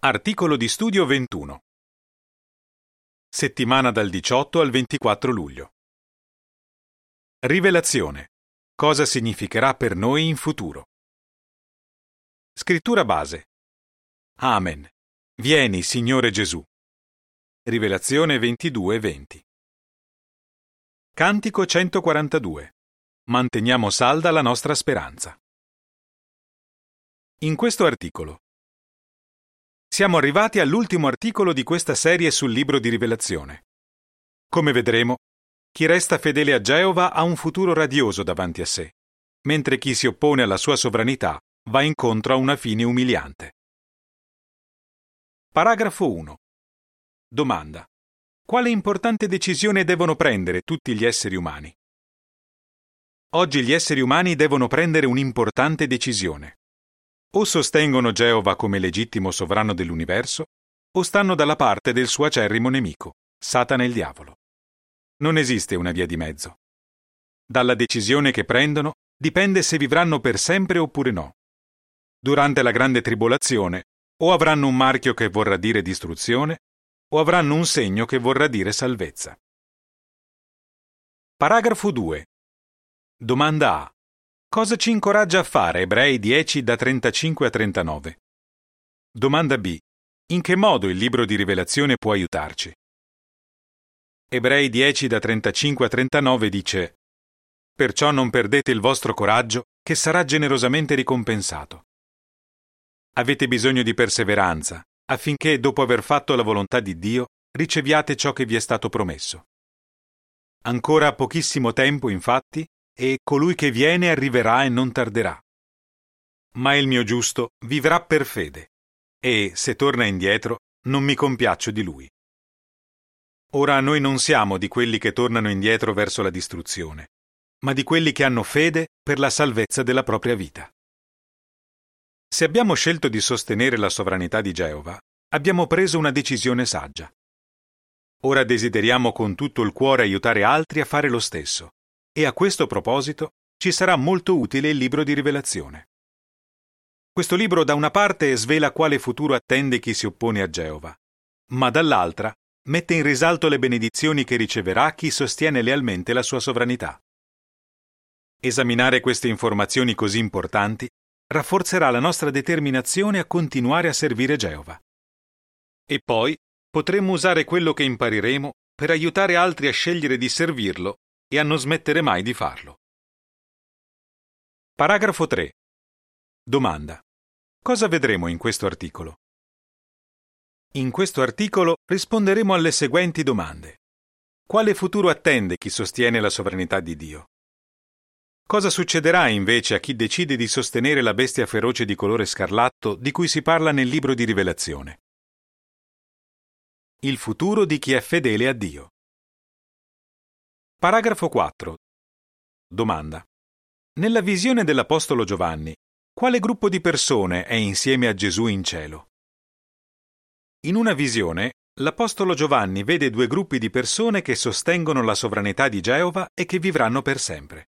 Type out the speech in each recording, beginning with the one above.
Articolo di studio 21. Settimana dal 18 al 24 luglio. Rivelazione. Cosa significherà per noi in futuro? Scrittura base. Amen. Vieni, Signore Gesù. Rivelazione 22-20. Cantico 142. Manteniamo salda la nostra speranza. In questo articolo siamo arrivati all'ultimo articolo di questa serie sul libro di rivelazione. Come vedremo, chi resta fedele a Geova ha un futuro radioso davanti a sé, mentre chi si oppone alla sua sovranità va incontro a una fine umiliante. Paragrafo 1. Domanda. Quale importante decisione devono prendere tutti gli esseri umani? Oggi gli esseri umani devono prendere un'importante decisione. O sostengono Geova come legittimo sovrano dell'universo, o stanno dalla parte del suo acerrimo nemico, Satana il diavolo. Non esiste una via di mezzo. Dalla decisione che prendono dipende se vivranno per sempre oppure no. Durante la grande tribolazione, o avranno un marchio che vorrà dire distruzione, o avranno un segno che vorrà dire salvezza. Paragrafo 2. Domanda A. Cosa ci incoraggia a fare Ebrei 10 da 35 a 39? Domanda B. In che modo il libro di rivelazione può aiutarci? Ebrei 10 da 35 a 39 dice Perciò non perdete il vostro coraggio, che sarà generosamente ricompensato. Avete bisogno di perseveranza, affinché, dopo aver fatto la volontà di Dio, riceviate ciò che vi è stato promesso. Ancora pochissimo tempo, infatti, e colui che viene arriverà e non tarderà. Ma il mio giusto vivrà per fede, e se torna indietro non mi compiaccio di lui. Ora noi non siamo di quelli che tornano indietro verso la distruzione, ma di quelli che hanno fede per la salvezza della propria vita. Se abbiamo scelto di sostenere la sovranità di Geova, abbiamo preso una decisione saggia. Ora desideriamo con tutto il cuore aiutare altri a fare lo stesso e a questo proposito ci sarà molto utile il libro di rivelazione. Questo libro da una parte svela quale futuro attende chi si oppone a Geova, ma dall'altra mette in risalto le benedizioni che riceverà chi sostiene lealmente la sua sovranità. Esaminare queste informazioni così importanti rafforzerà la nostra determinazione a continuare a servire Geova. E poi potremmo usare quello che impareremo per aiutare altri a scegliere di servirlo e a non smettere mai di farlo. Paragrafo 3. Domanda. Cosa vedremo in questo articolo? In questo articolo risponderemo alle seguenti domande. Quale futuro attende chi sostiene la sovranità di Dio? Cosa succederà invece a chi decide di sostenere la bestia feroce di colore scarlatto di cui si parla nel libro di Rivelazione? Il futuro di chi è fedele a Dio. Paragrafo 4. Domanda. Nella visione dell'Apostolo Giovanni, quale gruppo di persone è insieme a Gesù in cielo? In una visione, l'Apostolo Giovanni vede due gruppi di persone che sostengono la sovranità di Geova e che vivranno per sempre.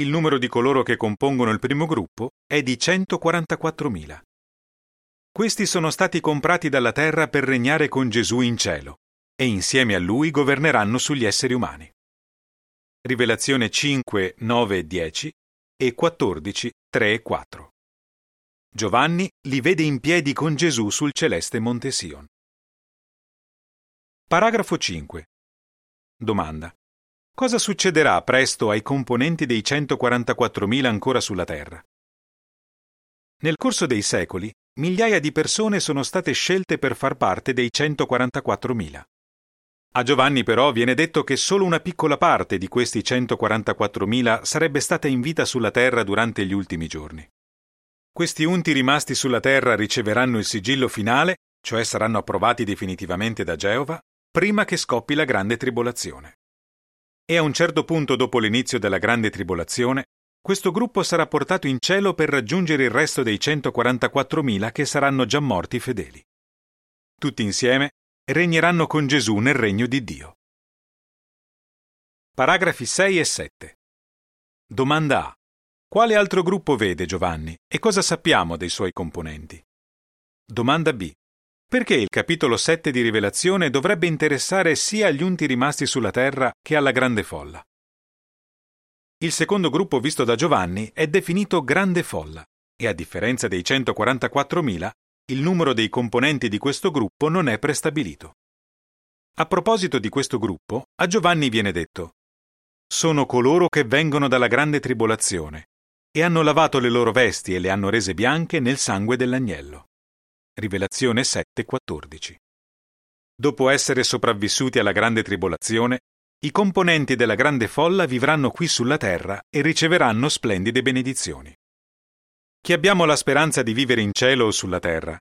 Il numero di coloro che compongono il primo gruppo è di 144.000. Questi sono stati comprati dalla terra per regnare con Gesù in cielo e insieme a lui governeranno sugli esseri umani. Rivelazione 5, 9 e 10 e 14, 3 e 4. Giovanni li vede in piedi con Gesù sul celeste Monte Sion. Paragrafo 5. Domanda. Cosa succederà presto ai componenti dei 144.000 ancora sulla Terra? Nel corso dei secoli, migliaia di persone sono state scelte per far parte dei 144.000. A Giovanni però viene detto che solo una piccola parte di questi 144.000 sarebbe stata in vita sulla terra durante gli ultimi giorni. Questi unti rimasti sulla terra riceveranno il sigillo finale, cioè saranno approvati definitivamente da Geova, prima che scoppi la grande tribolazione. E a un certo punto dopo l'inizio della grande tribolazione, questo gruppo sarà portato in cielo per raggiungere il resto dei 144.000 che saranno già morti fedeli. Tutti insieme regneranno con Gesù nel regno di Dio. Paragrafi 6 e 7. Domanda A. Quale altro gruppo vede Giovanni e cosa sappiamo dei suoi componenti? Domanda B. Perché il capitolo 7 di Rivelazione dovrebbe interessare sia agli unti rimasti sulla terra che alla grande folla? Il secondo gruppo visto da Giovanni è definito grande folla e a differenza dei 144.000, il numero dei componenti di questo gruppo non è prestabilito. A proposito di questo gruppo, a Giovanni viene detto Sono coloro che vengono dalla grande tribolazione e hanno lavato le loro vesti e le hanno rese bianche nel sangue dell'agnello. Rivelazione 7:14. Dopo essere sopravvissuti alla grande tribolazione, i componenti della grande folla vivranno qui sulla terra e riceveranno splendide benedizioni. Chi abbiamo la speranza di vivere in cielo o sulla terra,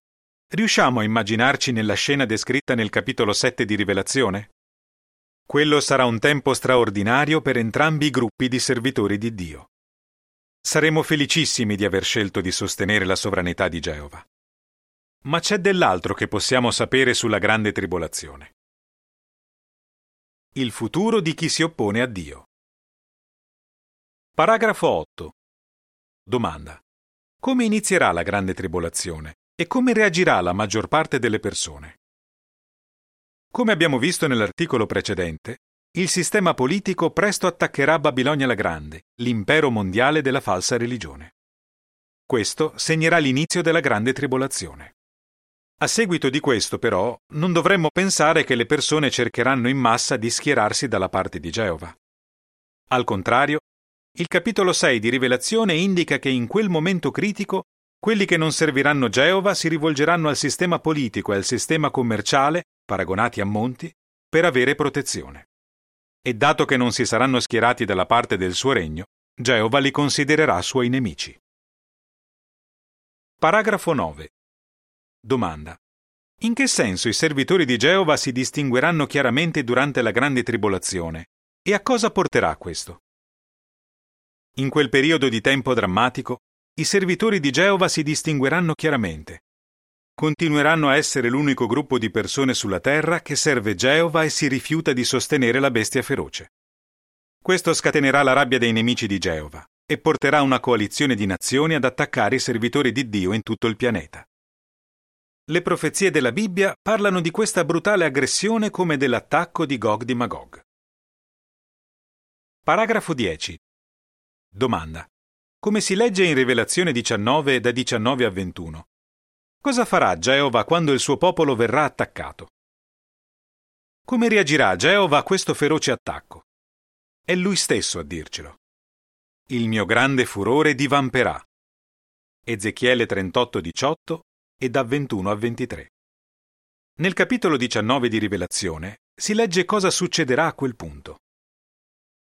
riusciamo a immaginarci nella scena descritta nel capitolo 7 di Rivelazione? Quello sarà un tempo straordinario per entrambi i gruppi di servitori di Dio. Saremo felicissimi di aver scelto di sostenere la sovranità di Geova. Ma c'è dell'altro che possiamo sapere sulla grande tribolazione. Il futuro di chi si oppone a Dio. Paragrafo 8. Domanda. Come inizierà la grande tribolazione e come reagirà la maggior parte delle persone? Come abbiamo visto nell'articolo precedente, il sistema politico presto attaccherà Babilonia la Grande, l'impero mondiale della falsa religione. Questo segnerà l'inizio della grande tribolazione. A seguito di questo, però, non dovremmo pensare che le persone cercheranno in massa di schierarsi dalla parte di Geova. Al contrario, il capitolo 6 di Rivelazione indica che in quel momento critico quelli che non serviranno Geova si rivolgeranno al sistema politico e al sistema commerciale, paragonati a monti, per avere protezione. E dato che non si saranno schierati dalla parte del suo regno, Geova li considererà suoi nemici. Paragrafo 9. Domanda. In che senso i servitori di Geova si distingueranno chiaramente durante la grande tribolazione? E a cosa porterà questo? In quel periodo di tempo drammatico, i servitori di Geova si distingueranno chiaramente. Continueranno a essere l'unico gruppo di persone sulla terra che serve Geova e si rifiuta di sostenere la bestia feroce. Questo scatenerà la rabbia dei nemici di Geova e porterà una coalizione di nazioni ad attaccare i servitori di Dio in tutto il pianeta. Le profezie della Bibbia parlano di questa brutale aggressione come dell'attacco di Gog di Magog. Paragrafo 10. Domanda. Come si legge in Rivelazione 19 da 19 a 21? Cosa farà Geova quando il suo popolo verrà attaccato? Come reagirà Geova a questo feroce attacco? È lui stesso a dircelo. Il mio grande furore divamperà. Ezechiele 38, 18 e da 21 a 23. Nel capitolo 19 di Rivelazione si legge cosa succederà a quel punto.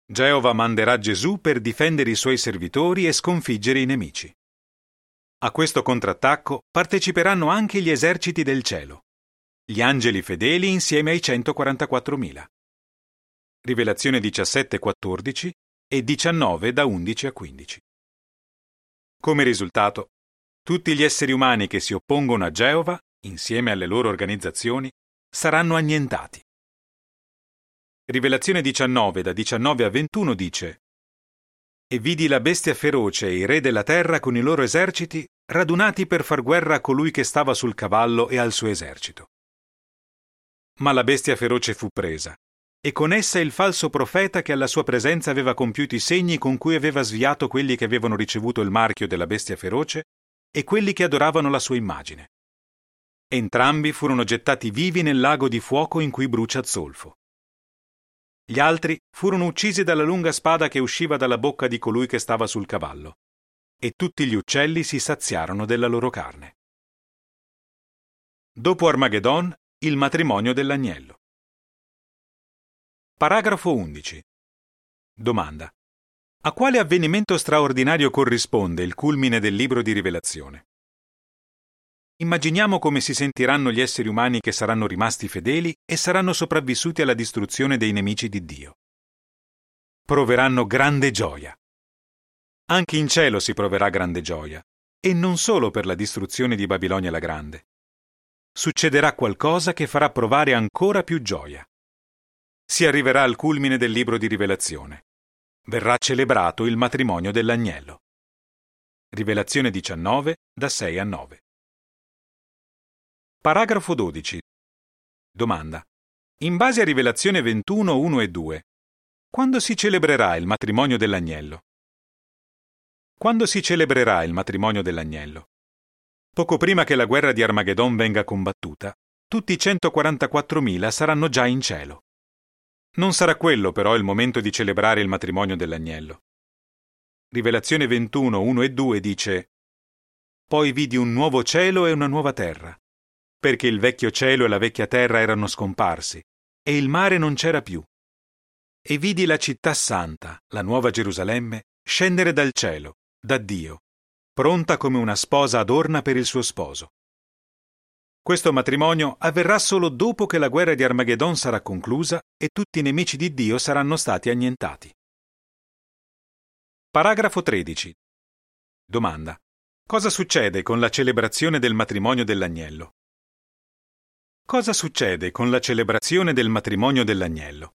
Geova manderà Gesù per difendere i suoi servitori e sconfiggere i nemici. A questo contrattacco parteciperanno anche gli eserciti del cielo, gli angeli fedeli insieme ai 144.000. Rivelazione 17-14 e 19 da 11 a 15. Come risultato, tutti gli esseri umani che si oppongono a Geova, insieme alle loro organizzazioni, saranno annientati. Rivelazione 19 da 19 a 21 dice E vidi la bestia feroce e i re della terra con i loro eserciti radunati per far guerra a colui che stava sul cavallo e al suo esercito. Ma la bestia feroce fu presa, e con essa il falso profeta che alla sua presenza aveva compiuto i segni con cui aveva sviato quelli che avevano ricevuto il marchio della bestia feroce e quelli che adoravano la sua immagine. Entrambi furono gettati vivi nel lago di fuoco in cui brucia zolfo. Gli altri furono uccisi dalla lunga spada che usciva dalla bocca di colui che stava sul cavallo, e tutti gli uccelli si saziarono della loro carne. Dopo Armageddon, il matrimonio dell'agnello. Paragrafo 11. Domanda. A quale avvenimento straordinario corrisponde il culmine del libro di rivelazione? Immaginiamo come si sentiranno gli esseri umani che saranno rimasti fedeli e saranno sopravvissuti alla distruzione dei nemici di Dio. Proveranno grande gioia. Anche in cielo si proverà grande gioia, e non solo per la distruzione di Babilonia la Grande. Succederà qualcosa che farà provare ancora più gioia. Si arriverà al culmine del libro di rivelazione verrà celebrato il matrimonio dell'agnello. Rivelazione 19, da 6 a 9. Paragrafo 12. Domanda. In base a Rivelazione 21, 1 e 2, quando si celebrerà il matrimonio dell'agnello? Quando si celebrerà il matrimonio dell'agnello? Poco prima che la guerra di Armageddon venga combattuta, tutti i 144.000 saranno già in cielo. Non sarà quello però il momento di celebrare il matrimonio dell'agnello. Rivelazione 21, 1 e 2 dice Poi vidi un nuovo cielo e una nuova terra, perché il vecchio cielo e la vecchia terra erano scomparsi, e il mare non c'era più. E vidi la città santa, la nuova Gerusalemme, scendere dal cielo, da Dio, pronta come una sposa adorna per il suo sposo. Questo matrimonio avverrà solo dopo che la guerra di Armageddon sarà conclusa e tutti i nemici di Dio saranno stati annientati. Paragrafo 13. Domanda. Cosa succede con la celebrazione del matrimonio dell'agnello? Cosa succede con la celebrazione del matrimonio dell'agnello?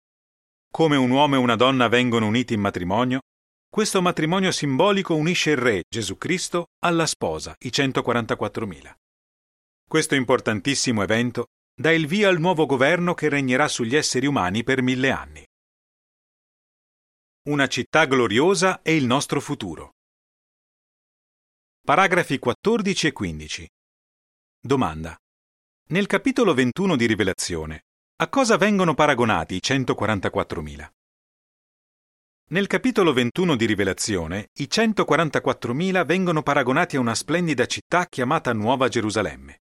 Come un uomo e una donna vengono uniti in matrimonio, questo matrimonio simbolico unisce il Re, Gesù Cristo, alla sposa, i 144.000. Questo importantissimo evento dà il via al nuovo governo che regnerà sugli esseri umani per mille anni. Una città gloriosa è il nostro futuro. Paragrafi 14 e 15. Domanda. Nel capitolo 21 di Rivelazione, a cosa vengono paragonati i 144.000? Nel capitolo 21 di Rivelazione, i 144.000 vengono paragonati a una splendida città chiamata Nuova Gerusalemme.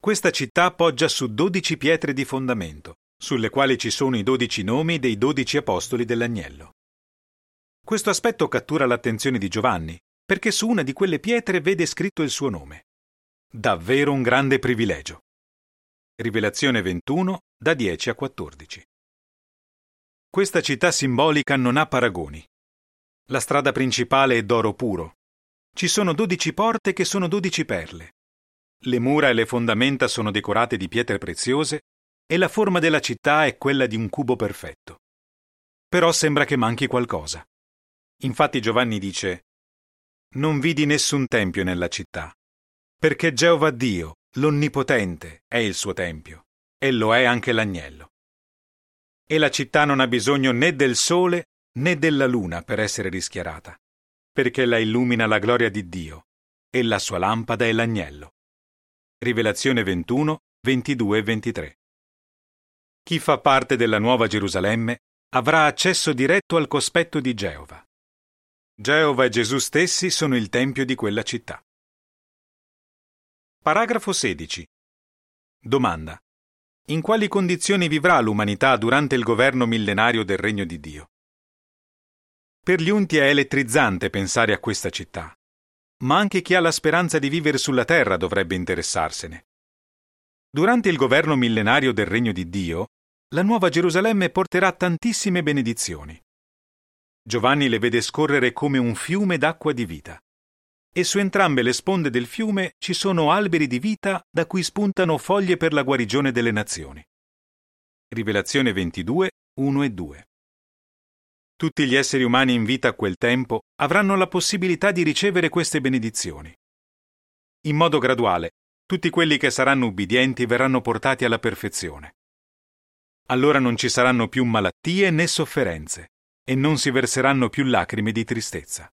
Questa città poggia su dodici pietre di fondamento, sulle quali ci sono i dodici nomi dei dodici apostoli dell'agnello. Questo aspetto cattura l'attenzione di Giovanni, perché su una di quelle pietre vede scritto il suo nome. Davvero un grande privilegio. Rivelazione 21, da 10 a 14. Questa città simbolica non ha paragoni. La strada principale è d'oro puro. Ci sono dodici porte che sono dodici perle. Le mura e le fondamenta sono decorate di pietre preziose e la forma della città è quella di un cubo perfetto. Però sembra che manchi qualcosa. Infatti Giovanni dice Non vidi nessun tempio nella città, perché Geova Dio, l'Onnipotente, è il suo tempio, e lo è anche l'agnello. E la città non ha bisogno né del sole né della luna per essere rischiarata, perché la illumina la gloria di Dio, e la sua lampada è l'agnello. Rivelazione 21, 22 e 23. Chi fa parte della Nuova Gerusalemme avrà accesso diretto al cospetto di Geova. Geova e Gesù stessi sono il tempio di quella città. Paragrafo 16. Domanda. In quali condizioni vivrà l'umanità durante il governo millenario del Regno di Dio? Per gli unti è elettrizzante pensare a questa città ma anche chi ha la speranza di vivere sulla terra dovrebbe interessarsene. Durante il governo millenario del Regno di Dio, la Nuova Gerusalemme porterà tantissime benedizioni. Giovanni le vede scorrere come un fiume d'acqua di vita. E su entrambe le sponde del fiume ci sono alberi di vita da cui spuntano foglie per la guarigione delle nazioni. Rivelazione 22, 1 e 2. Tutti gli esseri umani in vita a quel tempo avranno la possibilità di ricevere queste benedizioni. In modo graduale, tutti quelli che saranno ubbidienti verranno portati alla perfezione. Allora non ci saranno più malattie né sofferenze e non si verseranno più lacrime di tristezza.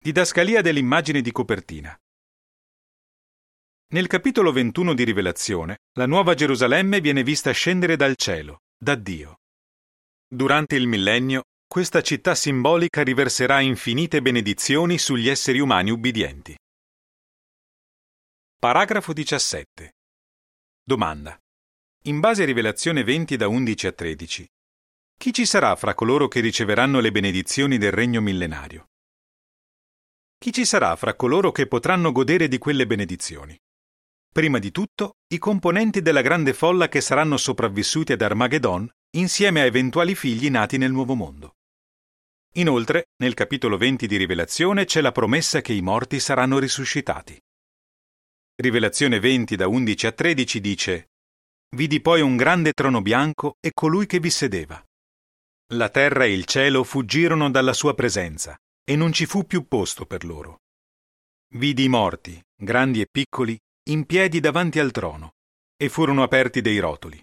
Didascalia dell'immagine di copertina. Nel capitolo 21 di Rivelazione, la nuova Gerusalemme viene vista scendere dal cielo, da Dio. Durante il millennio, questa città simbolica riverserà infinite benedizioni sugli esseri umani ubbidienti. Paragrafo 17. Domanda. In base a Rivelazione 20 da 11 a 13, chi ci sarà fra coloro che riceveranno le benedizioni del regno millenario? Chi ci sarà fra coloro che potranno godere di quelle benedizioni? Prima di tutto, i componenti della grande folla che saranno sopravvissuti ad Armageddon insieme a eventuali figli nati nel nuovo mondo. Inoltre, nel capitolo 20 di Rivelazione c'è la promessa che i morti saranno risuscitati. Rivelazione 20 da 11 a 13 dice Vidi poi un grande trono bianco e colui che vi sedeva. La terra e il cielo fuggirono dalla sua presenza, e non ci fu più posto per loro. Vidi i morti, grandi e piccoli, in piedi davanti al trono, e furono aperti dei rotoli.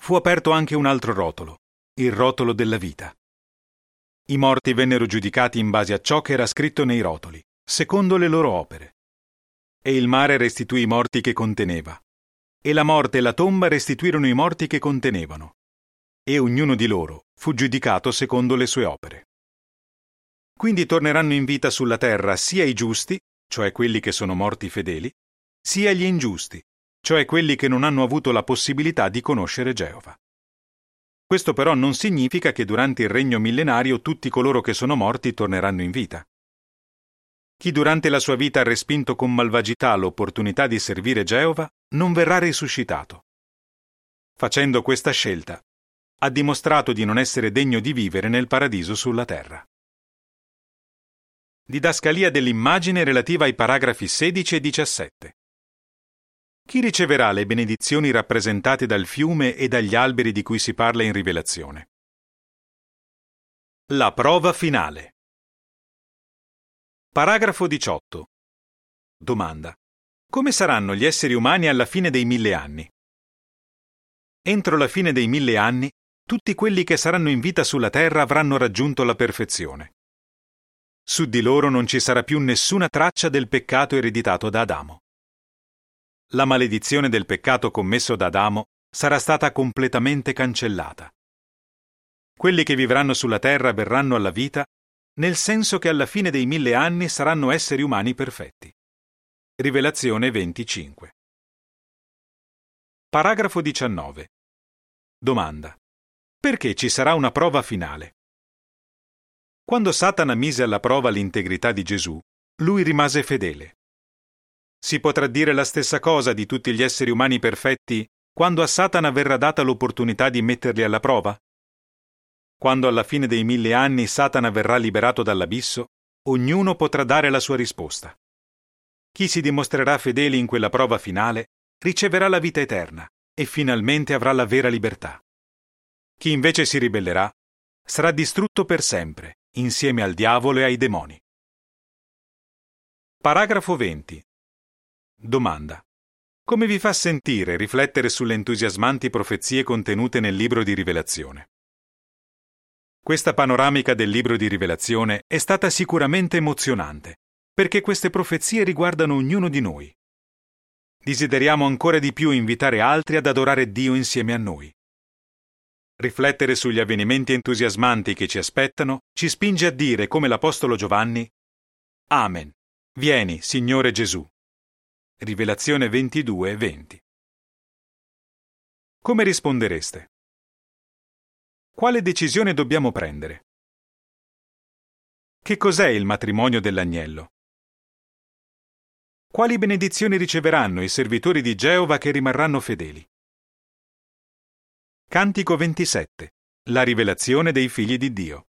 Fu aperto anche un altro rotolo, il rotolo della vita. I morti vennero giudicati in base a ciò che era scritto nei rotoli, secondo le loro opere. E il mare restituì i morti che conteneva, e la morte e la tomba restituirono i morti che contenevano, e ognuno di loro fu giudicato secondo le sue opere. Quindi torneranno in vita sulla terra sia i giusti, cioè quelli che sono morti fedeli, sia gli ingiusti, cioè quelli che non hanno avuto la possibilità di conoscere Geova. Questo però non significa che durante il regno millenario tutti coloro che sono morti torneranno in vita. Chi durante la sua vita ha respinto con malvagità l'opportunità di servire Geova non verrà risuscitato. Facendo questa scelta, ha dimostrato di non essere degno di vivere nel paradiso sulla terra. Didascalia dell'immagine relativa ai paragrafi 16 e 17. Chi riceverà le benedizioni rappresentate dal fiume e dagli alberi di cui si parla in Rivelazione? La prova finale. Paragrafo 18. Domanda. Come saranno gli esseri umani alla fine dei mille anni? Entro la fine dei mille anni, tutti quelli che saranno in vita sulla terra avranno raggiunto la perfezione. Su di loro non ci sarà più nessuna traccia del peccato ereditato da Adamo la maledizione del peccato commesso da Adamo sarà stata completamente cancellata. Quelli che vivranno sulla terra verranno alla vita, nel senso che alla fine dei mille anni saranno esseri umani perfetti. Rivelazione 25. Paragrafo 19. Domanda. Perché ci sarà una prova finale? Quando Satana mise alla prova l'integrità di Gesù, lui rimase fedele. Si potrà dire la stessa cosa di tutti gli esseri umani perfetti quando a Satana verrà data l'opportunità di metterli alla prova? Quando alla fine dei mille anni Satana verrà liberato dall'abisso, ognuno potrà dare la sua risposta. Chi si dimostrerà fedele in quella prova finale riceverà la vita eterna e finalmente avrà la vera libertà. Chi invece si ribellerà sarà distrutto per sempre, insieme al diavolo e ai demoni. Paragrafo 20. Domanda. Come vi fa sentire riflettere sulle entusiasmanti profezie contenute nel libro di Rivelazione? Questa panoramica del libro di Rivelazione è stata sicuramente emozionante, perché queste profezie riguardano ognuno di noi. Desideriamo ancora di più invitare altri ad adorare Dio insieme a noi. Riflettere sugli avvenimenti entusiasmanti che ci aspettano ci spinge a dire come l'Apostolo Giovanni Amen. Vieni, Signore Gesù. Rivelazione 22, 20. Come rispondereste? Quale decisione dobbiamo prendere? Che cos'è il matrimonio dell'agnello? Quali benedizioni riceveranno i servitori di Geova che rimarranno fedeli? Cantico 27. La rivelazione dei figli di Dio.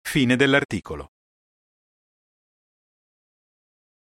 Fine dell'articolo.